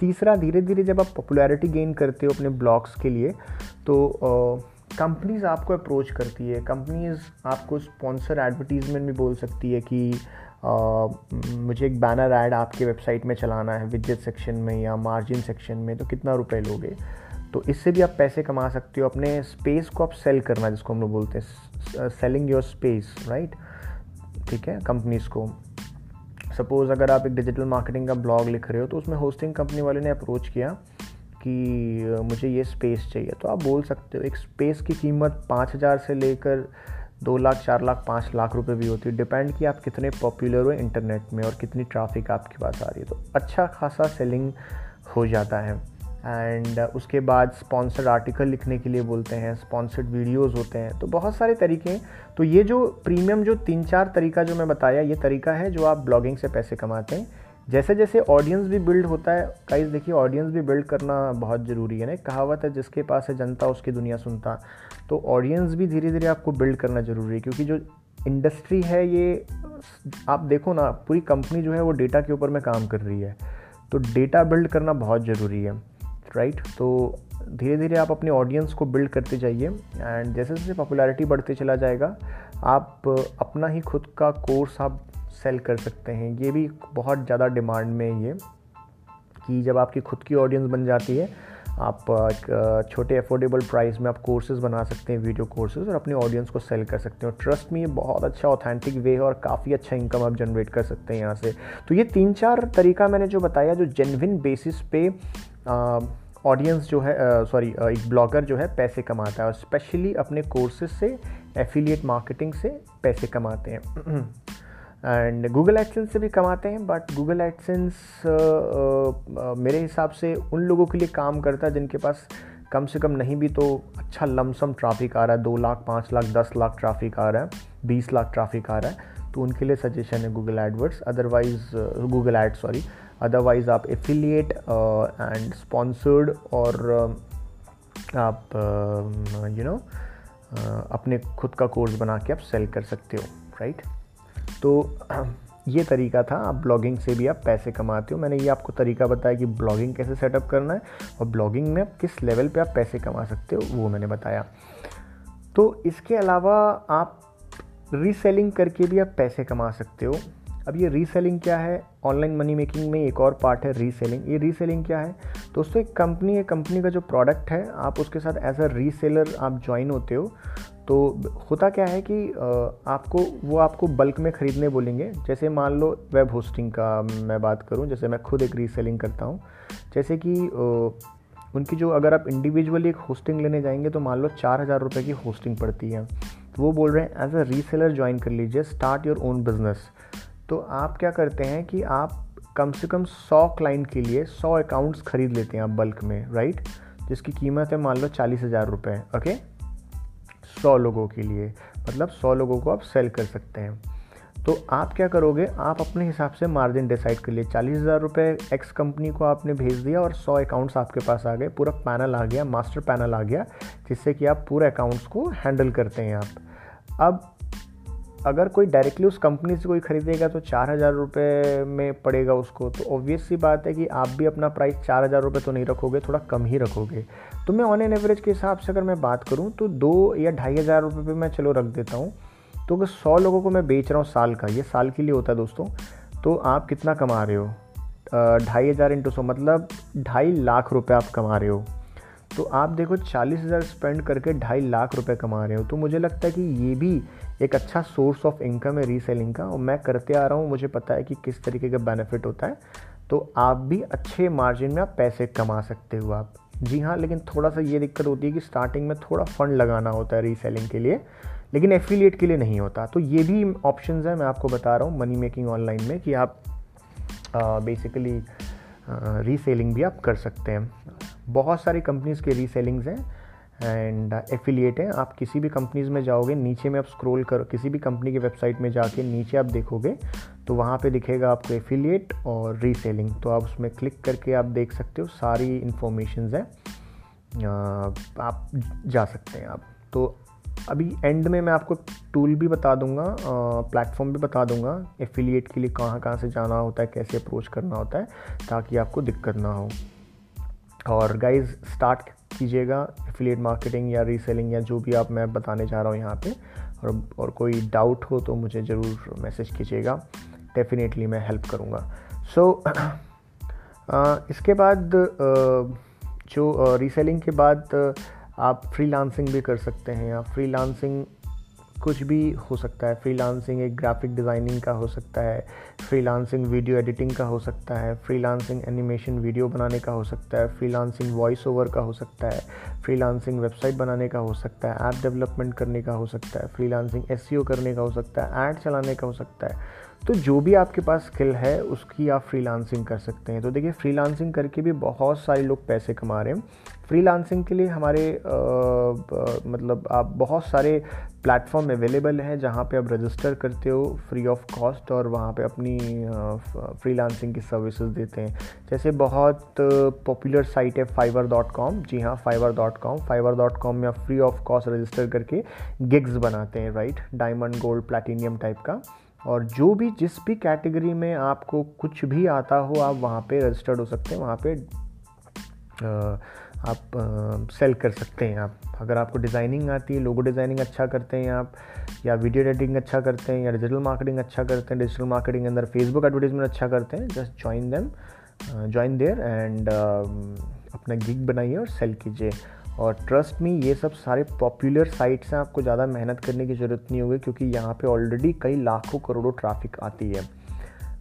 तीसरा धीरे धीरे जब आप पॉपुलैरिटी गेन करते हो अपने ब्लॉग्स के लिए तो कंपनीज़ आपको अप्रोच करती है। कंपनीज़ आपको स्पॉन्सर एडवर्टीजमेंट भी बोल सकती है कि मुझे एक बैनर ऐड आपके वेबसाइट में चलाना है विज़िट सेक्शन में या मार्जिन सेक्शन में तो कितना रुपए लोगे? तो इससे भी आप पैसे कमा सकते हो। अपने स्पेस को आप सेल करना, जिसको हम लोग बोलते हैं सेलिंग योर स्पेस राइट ठीक है कंपनीज़ को। सपोज़ अगर आप एक डिजिटल मार्केटिंग का ब्लॉग लिख रहे हो तो उसमें होस्टिंग कंपनी वाले ने अप्रोच किया कि, मुझे ये स्पेस चाहिए। तो आप बोल सकते हो, एक स्पेस की कीमत पाँच हज़ार से लेकर दो लाख, चार लाख, पाँच लाख रुपए भी होती है। डिपेंड कि आप कितने पॉपुलर हो इंटरनेट में और कितनी ट्रैफ़िक आपके पास आ रही है। तो अच्छा खासा सेलिंग हो जाता है। एंड उसके बाद स्पॉन्सर्ड आर्टिकल लिखने के लिए बोलते हैं स्पॉन्सर्ड वीडियोस होते हैं। तो बहुत सारे तरीके हैं। तो ये जो प्रीमियम जो तीन चार तरीका जो मैं बताया, ये तरीका है जो आप ब्लॉगिंग से पैसे कमाते हैं। जैसे जैसे ऑडियंस भी बिल्ड होता है गाइस देखिए ऑडियंस भी बिल्ड करना बहुत ज़रूरी है ना। कहावत है, जिसके पास है जनता, उसकी दुनिया सुनता। तो ऑडियंस भी धीरे धीरे आपको बिल्ड करना ज़रूरी है, क्योंकि जो इंडस्ट्री है, ये आप देखो ना, पूरी कंपनी जो है, वो डेटा के ऊपर में काम कर रही है। तो डेटा बिल्ड करना बहुत ज़रूरी है राइट तो धीरे धीरे आप अपने ऑडियंस को बिल्ड करते जाइए एंड जैसे जैसे पॉपुलैरिटी बढ़ते चला जाएगा आप अपना ही खुद का कोर्स आप सेल कर सकते हैं। ये भी बहुत ज़्यादा डिमांड में ये, कि जब आपकी खुद की ऑडियंस बन जाती है, आप छोटे अफोर्डेबल प्राइस में आप कोर्सेज बना सकते हैं वीडियो कोर्सेज और अपने ऑडियंस को सेल कर सकते हैं। ट्रस्ट में ये बहुत अच्छा ऑथेंटिक वे है और काफ़ी अच्छा इनकम आप जनरेट कर सकते हैं यहाँ से। तो ये तीन चार तरीका मैंने जो बताया, जो जेनविन बेसिस पे ऑडियंस जो है सॉरी एक ब्लॉगर जो है, पैसे कमाता है। और स्पेशली अपने कोर्सेज से एफिलिएट मार्केटिंग से पैसे कमाते हैं। एंड गूगल एडसेंस से भी कमाते हैं बट गूगल एडसेंस मेरे हिसाब से उन लोगों के लिए काम करता है जिनके पास कम से कम नहीं भी तो अच्छा लमसम ट्रैफ़िक आ रहा है दो लाख पाँच लाख दस लाख ट्रैफ़िक आ रहा है बीस लाख ट्रैफ़िक आ रहा है तो उनके लिए सजेशन है Google AdWords otherwise Google ad sorry otherwise आप एफिलिएट एंड स्पॉन्सर्ड और uh, आप यू uh, नो uh, अपने खुद का कोर्स बना के आप सेल कर सकते हो राइट तो ये तरीका था, आप ब्लॉगिंग से भी आप पैसे कमाते हो। मैंने ये आपको तरीका बताया कि ब्लॉगिंग कैसे सेटअप करना है और ब्लॉगिंग में आप किस लेवल पे आप पैसे कमा सकते हो, वो मैंने बताया। तो इसके अलावा आप रीसेलिंग करके भी आप पैसे कमा सकते हो। अब ये रीसेलिंग क्या है? ऑनलाइन मनी मेकिंग में एक और पार्ट है रीसेलिंग ये रीसेलिंग क्या है? दोस्तों, एक कंपनी है कंपनी का जो प्रोडक्ट है, आप उसके साथ एज अ रीसेलर आप ज्वाइन होते हो। तो होता क्या है कि आपको, वो आपको बल्क में ख़रीदने बोलेंगे। जैसे मान लो वेब होस्टिंग का मैं बात करूँ, जैसे मैं खुद एक रीसेलिंग करता हूँ। जैसे कि उनकी जो अगर आप इंडिविजुअली एक होस्टिंग लेने जाएँगे तो मान लो चार हज़ार रुपये की होस्टिंग पड़ती है। वो बोल रहे हैं एज अ रीसेलर ज्वाइन कर लीजिए। स्टार्ट योर ओन बिज़नेस तो आप क्या करते हैं कि आप कम से कम सौ क्लाइंट के लिए सौ अकाउंट्स खरीद लेते हैं आप बल्क में राइट जिसकी कीमत है मान लो चालीस हज़ार रुपये ओके सौ लोगों के लिए मतलब सौ लोगों को आप सेल कर सकते हैं। तो आप क्या करोगे, आप अपने हिसाब से मार्जिन डिसाइड कर लिए। चालीस हज़ार रुपये एक्स कंपनी को आपने भेज दिया और सौ अकाउंट्स आपके पास आ गए। पूरा पैनल आ गया मास्टर पैनल आ गया, जिससे कि आप पूरे अकाउंट्स को हैंडल करते हैं आप। अब अगर कोई डायरेक्टली उस कंपनी से कोई ख़रीदेगा तो चार हज़ार रुपये में पड़ेगा उसको। तो ऑब्वियस सी बात है कि आप भी अपना प्राइस चार हज़ार रुपये तो नहीं रखोगे, थोड़ा कम ही रखोगे। तो मैं ऑन एन एवरेज के हिसाब से अगर मैं बात करूँ तो दो या ढाई हज़ार रुपये पर मैं चलो रख देता हूँ। तो अगर सौ लोगों को मैं बेच रहा हूँ साल का, ये साल के लिए होता है दोस्तों तो आप कितना कमा रहे हो? ढाई हज़ार इंटू सौ मतलब ढाई लाख रुपये आप कमा रहे हो। तो आप देखो चालीस हज़ार स्पेंड करके ढाई लाख रुपए कमा रहे हो। तो मुझे लगता है कि ये भी एक अच्छा सोर्स ऑफ़ इनकम है रीसेलिंग का और मैं करते आ रहा हूँ, मुझे पता है कि किस तरीके का बेनिफिट होता है। तो आप भी अच्छे मार्जिन में आप पैसे कमा सकते हो आप। जी हाँ लेकिन थोड़ा सा ये दिक्कत होती है कि स्टार्टिंग में थोड़ा फंड लगाना होता है रीसेलिंग के लिए, लेकिन एफिलिएट के लिए नहीं होता। तो ये भी ऑप्शन है, मैं आपको बता रहा हूँ मनी मेकिंग ऑनलाइन में कि आप बेसिकली रीसेलिंग भी आप कर सकते हैं। बहुत सारी कंपनीज़ के रीसेलिंग्स हैं एंड एफिलिएट हैं। आप किसी भी कंपनीज़ में जाओगे, नीचे में आप स्क्रॉल करो, किसी भी कंपनी की वेबसाइट में जाके नीचे आप देखोगे तो वहाँ पे दिखेगा आपको एफिलिएट और रीसेलिंग। तो आप उसमें क्लिक करके आप देख सकते हो, सारी इन्फॉर्मेशन हैं। आप जा सकते हैं आप। तो अभी एंड में मैं आपको टूल भी बता दूँगा प्लेटफॉर्म भी बता दूँगा, एफिलिएट के लिए कहाँ कहाँ से जाना होता है, कैसे अप्रोच करना होता है, ताकि आपको दिक्कत ना हो। और गाइज़ स्टार्ट कीजिएगा एफिलेट मार्केटिंग या रीसेलिंग या जो भी आप मैं बताने जा रहा हूँ यहाँ पे। और और कोई डाउट हो तो मुझे ज़रूर मैसेज कीजिएगा। डेफिनेटली मैं हेल्प करूँगा। सो so, इसके बाद जो रीसेलिंग के बाद आप फ्रीलांसिंग भी कर सकते हैं या फ्रीलांसिंग कुछ भी हो सकता है। फ्रीलांसिंग एक ग्राफिक डिज़ाइनिंग का हो सकता है। फ्रीलांसिंग वीडियो एडिटिंग का हो सकता है। फ्रीलांसिंग एनिमेशन वीडियो बनाने का हो सकता है। फ्रीलांसिंग वॉइस ओवर का हो सकता है। फ्रीलांसिंग वेबसाइट बनाने का हो सकता है। ऐप डेवलपमेंट करने का हो सकता है। फ्रीलांसिंग एस करने का हो सकता है। ऐड चलाने का हो सकता है। तो जो भी आपके पास स्किल है, उसकी आप फ्रीलांसिंग कर सकते हैं। तो देखिए फ्रीलांसिंग करके भी बहुत सारे लोग पैसे कमा रहे हैं। फ्रीलांसिंग के लिए हमारे आ, आ, मतलब आप बहुत सारे प्लेटफॉर्म अवेलेबल हैं जहाँ पे आप रजिस्टर करते हो फ्री ऑफ़ कॉस्ट और वहाँ पे अपनी फ्रीलांसिंग की सर्विसेज़ देते हैं। जैसे बहुत पॉपुलर साइट है फाइवर डॉट कॉम जी हाँ Fiverr dot com Fiverr dot com में आप फ्री ऑफ़ कॉस्ट रजिस्टर करके गिग्स बनाते हैं right diamond gold platinum type का। और जो भी जिस भी कैटेगरी में आपको कुछ भी आता हो आप वहाँ पे रजिस्टर्ड हो सकते हैं। वहाँ पे आप सेल कर सकते हैं आप। अगर आपको डिज़ाइनिंग आती है लोगो डिज़ाइनिंग अच्छा करते हैं आप, या वीडियो एडिटिंग अच्छा करते हैं, या डिजिटल मार्केटिंग अच्छा करते हैं डिजिटल मार्केटिंग के अंदर फेसबुक एडवर्टीजमेंट अच्छा करते हैं just join them join there and अपना गिग बनाइए और सेल कीजिए। और ट्रस्ट में ये सब सारे पॉपुलर साइट्स हैं, आपको ज़्यादा मेहनत करने की ज़रूरत नहीं होगी, क्योंकि यहाँ पे ऑलरेडी कई लाखों करोड़ों ट्रैफ़िक आती है।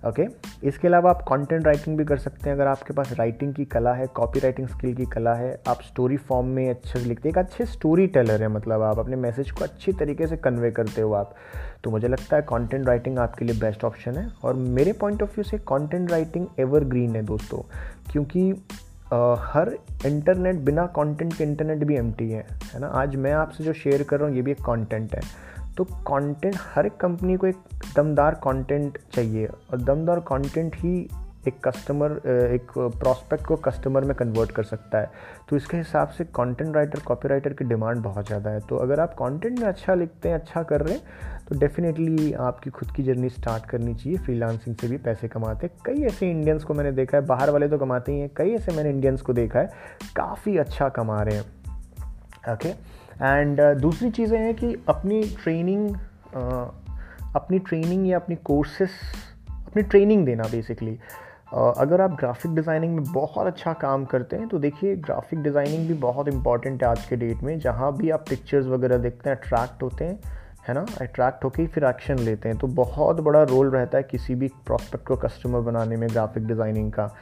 ओके? इसके अलावा आप कंटेंट राइटिंग भी कर सकते हैं। अगर आपके पास राइटिंग की कला है कॉपी राइटिंग स्किल की कला है आप स्टोरी फॉर्म में अच्छे से लिखते हैं। एक अच्छे स्टोरी टेलर है मतलब आप अपने मैसेज को अच्छी तरीके से कन्वे करते हो आप। तो मुझे लगता है कंटेंट राइटिंग आपके लिए बेस्ट ऑप्शन है। और मेरे पॉइंट ऑफ़ व्यू से कंटेंट राइटिंग एवरग्रीन है दोस्तों। क्योंकि आ, हर इंटरनेट बिना कंटेंट के इंटरनेट भी एम है है ना? आज मैं आपसे जो शेयर कर रहा हूँ ये भी एक कंटेंट है। तो कंटेंट हर एक कंपनी को एक दमदार कंटेंट चाहिए और दमदार कंटेंट ही एक कस्टमर एक प्रॉस्पेक्ट को कस्टमर में कन्वर्ट कर सकता है। तो इसके हिसाब से कंटेंट राइटर कॉपी राइटर की डिमांड बहुत ज़्यादा है। तो अगर आप कंटेंट में अच्छा लिखते हैं अच्छा कर रहे हैं तो डेफिनेटली आपकी खुद की जर्नी स्टार्ट करनी चाहिए। फ्रीलांसिंग से भी पैसे कमाते हैं। कई ऐसे इंडियंस को मैंने देखा है, बाहर वाले तो कमाते ही हैं। कई ऐसे मैंने इंडियंस को देखा है, काफ़ी अच्छा कमा रहे हैं। ओके एंड uh, दूसरी चीज़ें हैं कि अपनी ट्रेनिंग uh, अपनी ट्रेनिंग या अपनी कोर्सेस अपनी ट्रेनिंग देना बेसिकली uh, अगर आप ग्राफिक डिज़ाइनिंग में बहुत अच्छा काम करते हैं तो देखिए ग्राफिक डिज़ाइनिंग भी बहुत इंपॉर्टेंट है आज के डेट में जहाँ भी आप पिक्चर्स वगैरह देखते हैं अट्रैक्ट होते हैं है ना? अट्रैक्ट होकर फिर एक्शन लेते हैं। तो बहुत बड़ा रोल रहता है किसी भी प्रॉस्पेक्ट को कस्टमर बनाने में ग्राफिक डिज़ाइनिंग का।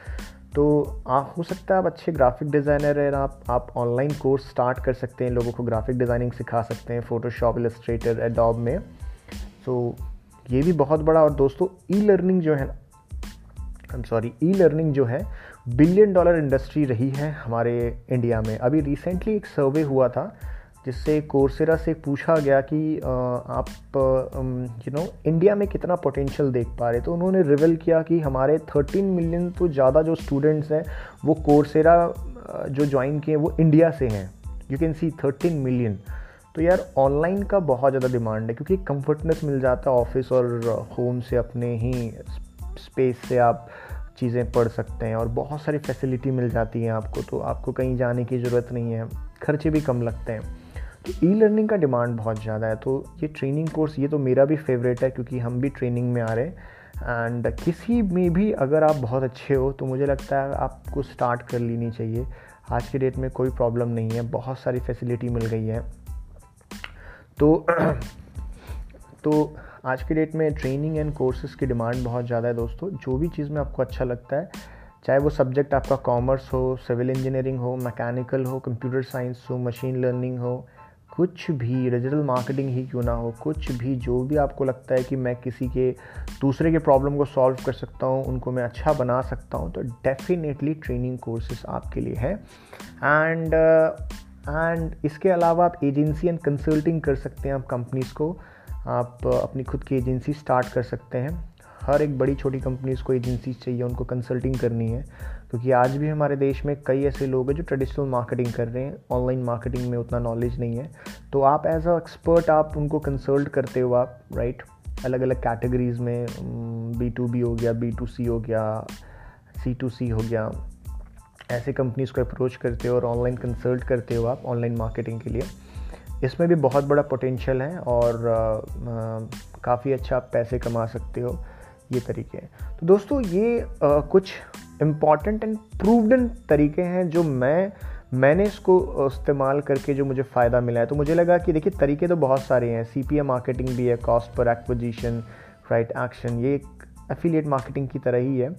तो आप हो सकता है आप अच्छे ग्राफिक डिज़ाइनर हैं, आप आप ऑनलाइन कोर्स स्टार्ट कर सकते हैं, लोगों को ग्राफिक डिज़ाइनिंग सिखा सकते हैं फ़ोटोशॉप इलस्ट्रेटर एडॉब में। तो ये भी बहुत बड़ा और दोस्तों ई लर्निंग जो है I am sorry e learning जो है बिलियन डॉलर इंडस्ट्री रही है हमारे इंडिया में। अभी रिसेंटली एक सर्वे हुआ था जिससे कोर्सेरा से पूछा गया कि आप यू नो इंडिया में कितना पोटेंशियल देख पा रहे? तो उन्होंने रिवील किया कि हमारे 13 मिलियन तो ज़्यादा जो स्टूडेंट्स हैं, वो कोर्सेरा जो ज्वाइन किए वो इंडिया से हैं। यू कैन सी 13 मिलियन तो यार ऑनलाइन का बहुत ज़्यादा डिमांड है, क्योंकि कंफर्टनेस मिल जाता है ऑफ़िस और होम से अपने ही स्पेस से आप चीज़ें पढ़ सकते हैं और बहुत सारी फैसिलिटी मिल जाती है आपको तो आपको कहीं जाने की ज़रूरत नहीं है। खर्चे भी कम लगते हैं। तो ई लर्निंग का डिमांड बहुत ज़्यादा है तो ये ट्रेनिंग कोर्स ये तो मेरा भी फेवरेट है क्योंकि हम भी ट्रेनिंग में आ रहे हैं। एंड किसी में भी अगर आप बहुत अच्छे हो तो मुझे लगता है आपको स्टार्ट कर लेनी चाहिए। आज के डेट में कोई प्रॉब्लम नहीं है, बहुत सारी फैसिलिटी मिल गई है। तो तो आज के डेट में ट्रेनिंग एंड कोर्सेज़ की डिमांड बहुत ज़्यादा है दोस्तों। जो भी चीज़ में आपको अच्छा लगता है, चाहे वो सब्जेक्ट आपका कॉमर्स हो सिविल इंजीनियरिंग हो मैकेनिकल हो कंप्यूटर साइंस हो मशीन लर्निंग हो कुछ भी डिजिटल मार्केटिंग ही क्यों ना हो, कुछ भी जो भी आपको लगता है कि मैं किसी के, दूसरे के प्रॉब्लम को सॉल्व कर सकता हूँ, उनको मैं अच्छा बना सकता हूँ तो डेफिनेटली ट्रेनिंग कोर्सेज आपके लिए है। एंड एंड इसके अलावा आप एजेंसी एंड कंसल्टिंग कर सकते हैं आप कंपनीज़ को। आप अपनी खुद की एजेंसी स्टार्ट कर सकते हैं। हर एक बड़ी छोटी कंपनीज़ को एजेंसी चाहिए, उनको कंसल्टिंग करनी है। क्योंकि आज भी हमारे देश में कई ऐसे लोग हैं जो ट्रेडिशनल मार्केटिंग कर रहे हैं ऑनलाइन मार्केटिंग में उतना नॉलेज नहीं है। तो आप एज अ एक्सपर्ट आप उनको कंसल्ट करते हो आप राइट अलग अलग कैटेगरीज़ में बी टू बी हो गया बी टू सी हो गया सी टू सी हो गया। ऐसे कंपनीज़ को अप्रोच करते हो और ऑनलाइन कंसल्ट करते हो आप ऑनलाइन मार्केटिंग के लिए। इसमें भी बहुत बड़ा पोटेंशियल है और काफ़ी अच्छा आप पैसे कमा सकते हो। ये तरीके हैं। तो दोस्तों ये आ, कुछ इंपॉर्टेंट एंड प्रूवडन तरीके हैं जो मैं मैंने इसको इस्तेमाल करके जो मुझे फ़ायदा मिला है। तो मुझे लगा कि देखिए तरीके तो बहुत सारे हैं। सी पी मार्केटिंग भी है कॉस्ट पर एक्विजिशन राइट एक्शन ये एक एफिलिएट मार्केटिंग की तरह ही है।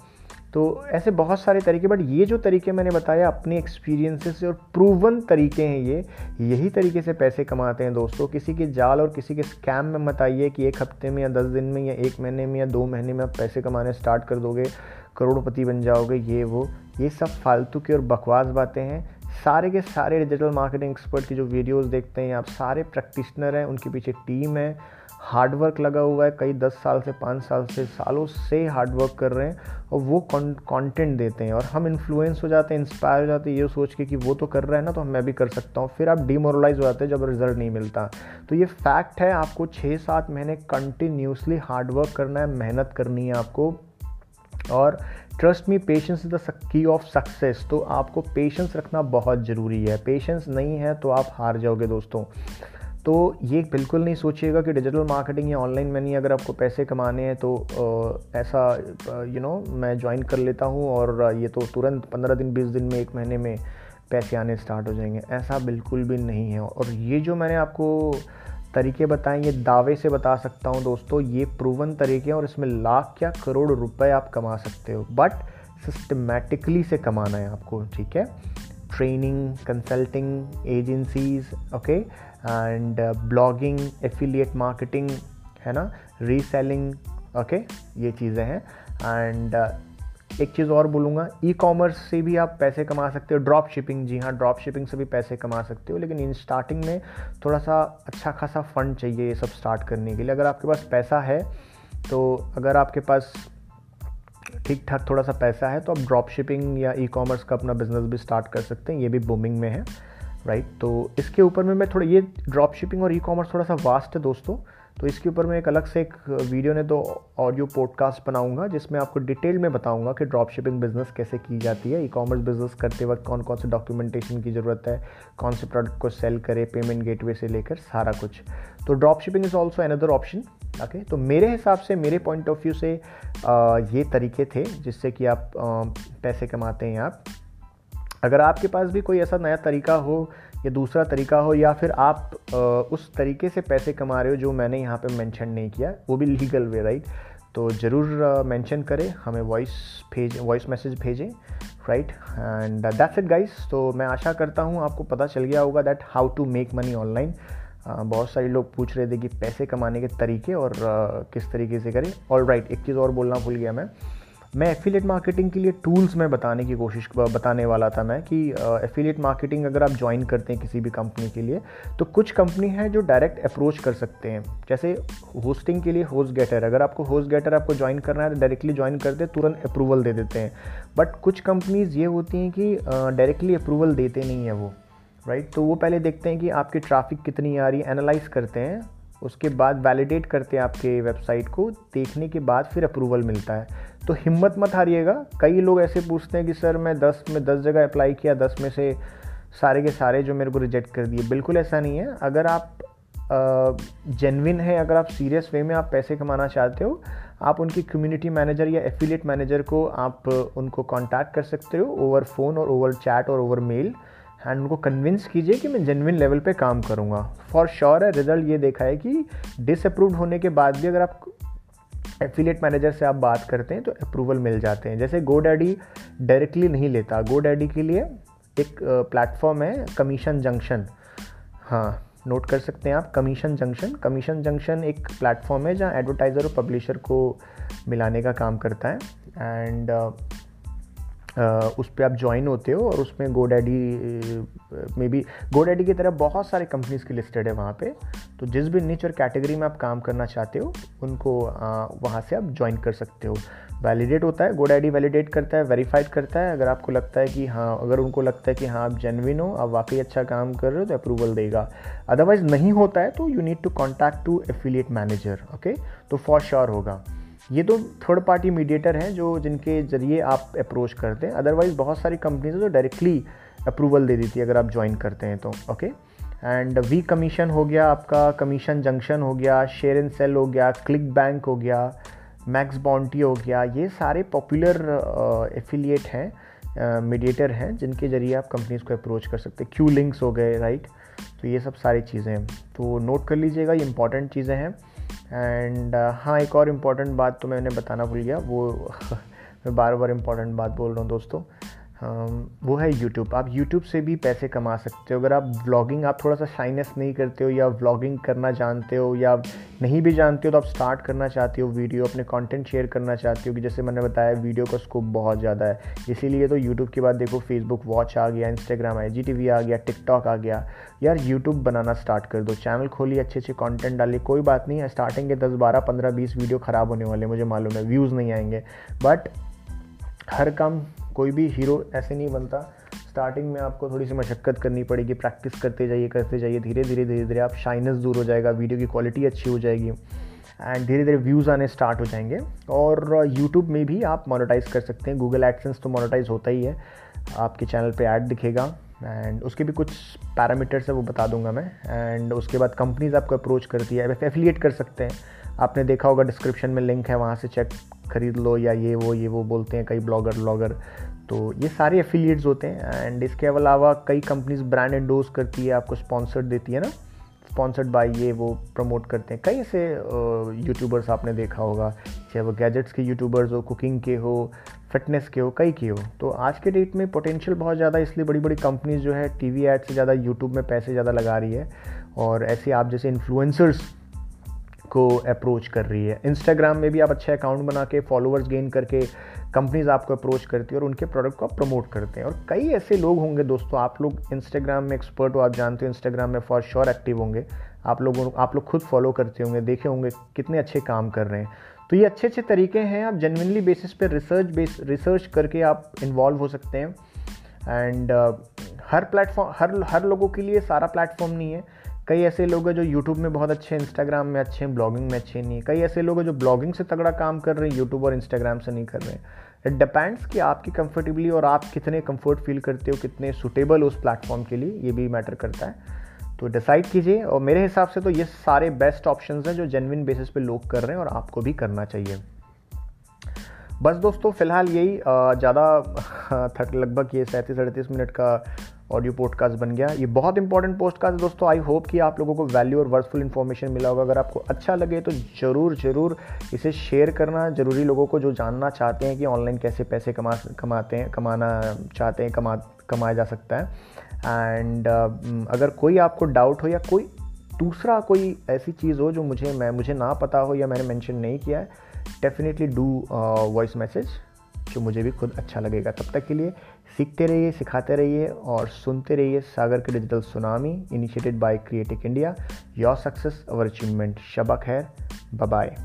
तो ऐसे बहुत सारे तरीके बट ये जो तरीके मैंने बताया, अपने एक्सपीरियंसेस और प्रूवन तरीके हैं ये, यही तरीके से पैसे कमाते हैं दोस्तों। किसी के जाल और किसी के स्कैम में मत आइए कि एक हफ़्ते में या दस दिन में या एक महीने में या दो महीने में आप पैसे कमाने स्टार्ट कर दोगे, करोड़पति बन जाओगे, ये वो, ये सब फालतू की और बकवास बातें हैं। सारे के सारे डिजिटल मार्केटिंग एक्सपर्ट की जो वीडियोस देखते हैं, आप सारे प्रैक्टिशनर हैं, उनके पीछे टीम है। हार्डवर्क लगा हुआ है, कई दस साल से, पाँच साल से, सालों से हार्डवर्क कर रहे हैं और वो कंटेंट देते हैं और हम इन्फ्लुएंस हो जाते हैं इंस्पायर हो जाते हैं, ये सोच के कि वो तो कर रहा है ना तो मैं भी कर सकता हूँ। फिर आप डिमोरलाइज हो जाते हैं जब रिज़ल्ट नहीं मिलता। तो ये फैक्ट है, आपको छः सात महीने कंटिन्यूसली हार्डवर्क करना है, मेहनत करनी है आपको। और trust me patience is the key of success तो आपको पेशेंस रखना बहुत ज़रूरी है। पेशेंस नहीं है तो आप हार जाओगे दोस्तों। तो ये बिल्कुल नहीं सोचिएगा कि डिजिटल मार्केटिंग या ऑनलाइन मनी अगर आपको पैसे कमाने हैं तो ऐसा यू नो मैं ज्वाइन कर लेता हूँ और ये तो तुरंत पंद्रह दिन, बीस दिन में, एक महीने में पैसे आने स्टार्ट हो जाएँगे। ऐसा बिल्कुल भी नहीं है। और ये जो मैंने आपको तरीके बताएँ, ये दावे से बता सकता हूँ दोस्तों, ये प्रूवन तरीके हैं और इसमें लाख या करोड़ रुपए आप कमा सकते हो। बट सिस्टमेटिकली से कमाना है आपको, ठीक है? Training consulting agencies okay and blogging affiliate marketing है ना? रीसेलिंग ओके ये चीज़ें हैं। एंड uh, एक चीज़ और बोलूँगा ई कॉमर्स से भी आप पैसे कमा सकते हो। ड्रॉप शिपिंग जी हाँ ड्रॉप शिपिंग से भी पैसे कमा सकते हो। लेकिन इन स्टार्टिंग में थोड़ा सा अच्छा खासा फंड चाहिए ये सब स्टार्ट करने के लिए। अगर आपके पास पैसा है तो अगर आपके पास ठीक ठाक थोड़ा सा पैसा है तो आप ड्रॉप शिपिंग या ई कॉमर्स का अपना बिज़नेस भी स्टार्ट कर सकते हैं। ये भी बूमिंग में है। राइट तो इसके ऊपर में मैं थोड़ा ये ड्रॉप शिपिंग और ई कॉमर्स थोड़ा सा वास्ट है दोस्तों। तो इसके ऊपर मैं एक अलग से एक वीडियो ने तो ऑडियो पॉडकास्ट बनाऊँगा जिसमें आपको डिटेल में बताऊँगा कि ड्रॉप शिपिंग बिज़नेस कैसे की जाती है ई कॉमर्स बिज़नेस करते वक्त कौन कौन से डॉक्यूमेंटेशन की ज़रूरत है कौन से प्रोडक्ट को सेल करे पेमेंट गेटवे से लेकर सारा कुछ। तो drop shipping is also another option okay तो मेरे हिसाब से मेरे पॉइंट ऑफ़ व्यू से आ, ये तरीके थे जिससे कि आप आ, पैसे कमाते हैं आप। अगर आपके पास भी कोई ऐसा नया तरीका हो, या दूसरा तरीका हो, या फिर आप उस तरीके से पैसे कमा रहे हो जो मैंने यहाँ पे मेंशन नहीं किया, वो भी लीगल वे, राइट? तो ज़रूर मेंशन करें, हमें वॉइस भेज, वॉइस मैसेज भेजें, right? And that's it guys. तो मैं आशा करता हूँ आपको पता चल गया होगा that how to make money online. बहुत सारे लोग पूछ रहे थे कि पैसे कमाने के तरीके और किस तरीके से करें। ऑल राइट एक चीज़ और बोलना भूल गया मैं। मैं एफिलेट मार्केटिंग के लिए टूल्स में बताने की कोशिश, बताने वाला था मैं कि एफिलेट मार्केटिंग अगर आप ज्वाइन करते हैं किसी भी कंपनी के लिए तो कुछ कंपनी है जो डायरेक्ट अप्रोच कर सकते हैं। जैसे होस्टिंग के लिए होस्ट गेटर अगर आपको होस्ट गेटर आपको ज्वाइन करना है तो डायरेक्टली ज्वाइन करते तुरंत अप्रूवल दे देते हैं। बट कुछ कंपनीज़ ये होती हैं कि डायरेक्टली अप्रूवल देते नहीं हैं वो राइट तो वो पहले देखते हैं कि आपकी ट्रैफ़िक कितनी आ रही है एनालाइज करते हैं, उसके बाद वैलिडेट करते हैं आपके वेबसाइट को, देखने के बाद फिर अप्रूवल मिलता है। तो हिम्मत मत हारिएगा। कई लोग ऐसे पूछते हैं कि, सर, मैं दस में, दस जगह अप्लाई किया, दस में से सारे के सारे जो मेरे को रिजेक्ट कर दिए। बिल्कुल ऐसा नहीं है। अगर आप जेनविन है, अगर आप सीरियस वे में आप पैसे कमाना चाहते हो, आप उनकी कम्युनिटी मैनेजर या एफिलेट मैनेजर को आप उनको कांटेक्ट कर सकते हो ओवर फ़ोन और ओवर चैट और ओवर मेल एंड उनको कन्विंस कीजिए कि मैं जेनविन लेवल पे काम करूँगा। फॉर श्योर है रिज़ल्ट ये देखा है कि डिसअप्रूव होने के बाद भी अगर आप एफिलेट मैनेजर से आप बात करते हैं तो अप्रूवल मिल जाते हैं। जैसे गो डैडी डायरेक्टली नहीं लेता। गो डैडी के लिए एक प्लेटफॉर्म है कमीशन जंक्शन। हाँ नोट कर सकते हैं आप। Commission junction. कमीशन जंक्शन एक प्लेटफॉर्म है जहाँ एडवर्टाइज़र और पब्लिशर को मिलाने का काम करता है। एंड उस पर आप ज्वाइन होते हो और उसमें गो डैडी में भी गो डैडी की तरह बहुत सारे कंपनीज़ की लिस्टेड है वहाँ पे। तो जिस भी निच और कैटेगरी में आप काम करना चाहते हो, उनको वहाँ से आप ज्वाइन कर सकते हो। वैलिडेट होता है गो डैडी वैलिडेट करता है वेरीफाइड करता है। अगर आपको लगता है कि हाँ अगर उनको लगता है कि हाँ आप जेनविन हो, आप वाकई अच्छा काम कर रहे हो तो अप्रूवल देगा। अदरवाइज़ नहीं होता है तो you need to contact to affiliate manager okay तो फॉर श्योर होगा। ये तो थर्ड पार्टी मीडिएटर हैं जो जिनके ज़रिए आप अप्रोच करते हैं। अदरवाइज़ बहुत सारी कंपनीज़ है जो डायरेक्टली अप्रूवल दे देती है अगर आप ज्वाइन करते हैं तो ओके एंड वी कमीशन हो गया आपका कमीशन जंक्शन हो गया शेयर एंड सेल हो गया क्लिक बैंक हो गया मैक्स बाउंटी हो गया, ये सारे पॉपुलर एफिलिएट हैं मीडिएटर हैं जिनके ज़रिए आप कंपनीज़ को अप्रोच कर सकते हैं। क्यू लिंक्स हो गए राइट right? तो ये सब सारी चीज़ें तो नोट कर लीजिएगा, ये इंपॉर्टेंट चीज़ें हैं। एंड uh, हाँ एक और इंपॉर्टेंट बात तो मैंने बताना भूल गया वो मैं बार बार इंपॉर्टेंट बात बोल रहा हूँ दोस्तों। वो है यूट्यूब आप यूट्यूब से भी पैसे कमा सकते हो। अगर आप व्लॉगिंग आप थोड़ा सा शाइनेस नहीं करते हो या व्लॉगिंग करना जानते हो या नहीं भी जानते हो तो आप स्टार्ट करना चाहते हो वीडियो अपने कंटेंट शेयर करना चाहते हो कि जैसे मैंने बताया वीडियो का स्कोप बहुत ज़्यादा है। इसीलिए तो यूट्यूब के बाद देखो फेसबुक वॉच आ गया इंस्टाग्राम आई जी आ गया टिकटॉक आ गया। यार यूट्यूब बनाना स्टार्ट कर दो। चैनल खोलिए अच्छे अच्छे कॉन्टेंट डालिए। कोई बात नहीं स्टार्टिंग के दस बारह पंद्रह बीस वीडियो ख़राब होने वाले मुझे मालूम है व्यूज़ नहीं आएँगे। बट हर काम कोई भी हीरो ऐसे नहीं बनता। स्टार्टिंग में आपको थोड़ी सी मशक्क़त करनी पड़ेगी प्रैक्टिस करते जाइए करते जाइए धीरे धीरे धीरे धीरे आप शाइनेस दूर हो जाएगा वीडियो की क्वालिटी अच्छी हो जाएगी एंड धीरे धीरे व्यूज़ आने स्टार्ट हो जाएँगे। और यूट्यूब में भी आप मोनेटाइज कर सकते हैं। गूगल एडसेंस तो मोनेटाइज होता ही है। आपके चैनल पे ऐड दिखेगा एंड उसके भी कुछ पैरामीटर्स है वो बता दूँगा मैं एंड उसके बाद कंपनीज़ आपको अप्रोच करती है। एफिलिएट कर सकते हैं। आपने देखा होगा डिस्क्रिप्शन में लिंक है, वहाँ से चेक खरीद लो या ये वो ये वो बोलते हैं कई ब्लॉगर ब्लॉगर। तो ये सारे एफिलिएट्स होते हैं एंड इसके अलावा कई कंपनीज़ ब्रांड एंडोज करती है, आपको स्पॉन्सर्ड देती है ना। स्पॉन्सर्ड बाय ये वो प्रमोट करते हैं। कई ऐसे यूट्यूबर्स आपने देखा होगा, चाहे वो गैजेट्स के यूट्यूबर्स हो कुकिंग के हो फिटनेस के हो, कई के हो। तो आज के डेट में पोटेंशियल बहुत ज़्यादा, इसलिए बड़ी बड़ी कंपनीज़ जो है टीवी एड से ज़्यादा यूट्यूब में पैसे ज़्यादा लगा रही है। और ऐसे आप जैसे इन्फ्लुएंसर्स को अप्रोच कर रही है। इंस्टाग्राम में भी आप अच्छे अकाउंट बना के फॉलोअर्स गेन करके कंपनीज़ आपको अप्रोच करती है और उनके प्रोडक्ट को आप प्रमोट करते हैं। और कई ऐसे लोग होंगे दोस्तों आप लोग इंस्टाग्राम में एक्सपर्ट हो आप जानते हो इंस्टाग्राम में फॉर श्योर एक्टिव होंगे। आप लोगों आप लोग खुद फॉलो करते होंगे देखे होंगे कितने अच्छे काम कर रहे हैं। तो ये अच्छे अच्छे तरीके हैं आप जेनविनली बेसिस पे रिसर्च बेस रिसर्च करके आप इन्वॉल्व हो सकते हैं। एंड uh, हर प्लेटफॉर्म हर हर लोगों के लिए सारा प्लेटफॉर्म नहीं है। कई ऐसे लोग हैं जो यूट्यूब में बहुत अच्छे हैं इंस्टाग्राम में अच्छे हैं ब्लॉगिंग में अच्छे नहीं कई ऐसे लोग हैं जो ब्लॉगिंग से तगड़ा काम कर रहे हैं यूट्यूब और इंस्टाग्राम से नहीं कर रहे हैं। इट डिपेंड्स कि आपकी कंफर्टेबली और आप कितने कंफर्ट फील करते हो, कितने सुटेबल उस प्लेटफॉर्म के लिए, ये भी मैटर करता है। तो डिसाइड कीजिए और मेरे हिसाब से तो ये सारे बेस्ट ऑप्शन हैं जो जेनविन बेसिस पे लोग कर रहे हैं और आपको भी करना चाहिए। बस दोस्तों, फ़िलहाल यही ज़्यादा, लगभग ये सैंतीस, अड़तीस मिनट का ऑडियो पॉडकास्ट बन गया। ये बहुत इंपॉर्टेंट पॉडकास्ट है। दोस्तों आई होप कि आप लोगों को वैल्यू और वर्थफुल इन्फॉर्मेशन मिला होगा। अगर आपको अच्छा लगे तो ज़रूर ज़रूर इसे शेयर करना। ज़रूरी लोगों को जो जानना चाहते हैं कि ऑनलाइन कैसे पैसे कमा कमाते हैं कमाना चाहते हैं कमा कमाया जा सकता है। एंड uh, अगर कोई आपको डाउट हो या कोई दूसरा कोई ऐसी चीज़ हो जो मुझे मैं मुझे ना पता हो या मैंने मेंशन नहीं किया है डेफिनेटली डू वॉइस मैसेज जो मुझे भी खुद अच्छा लगेगा। तब तक के लिए सीखते रहिए, सिखाते रहिए और सुनते रहिए सागर के digital tsunami initiated by Creatic India your success our achievement Shaba Khair. Bye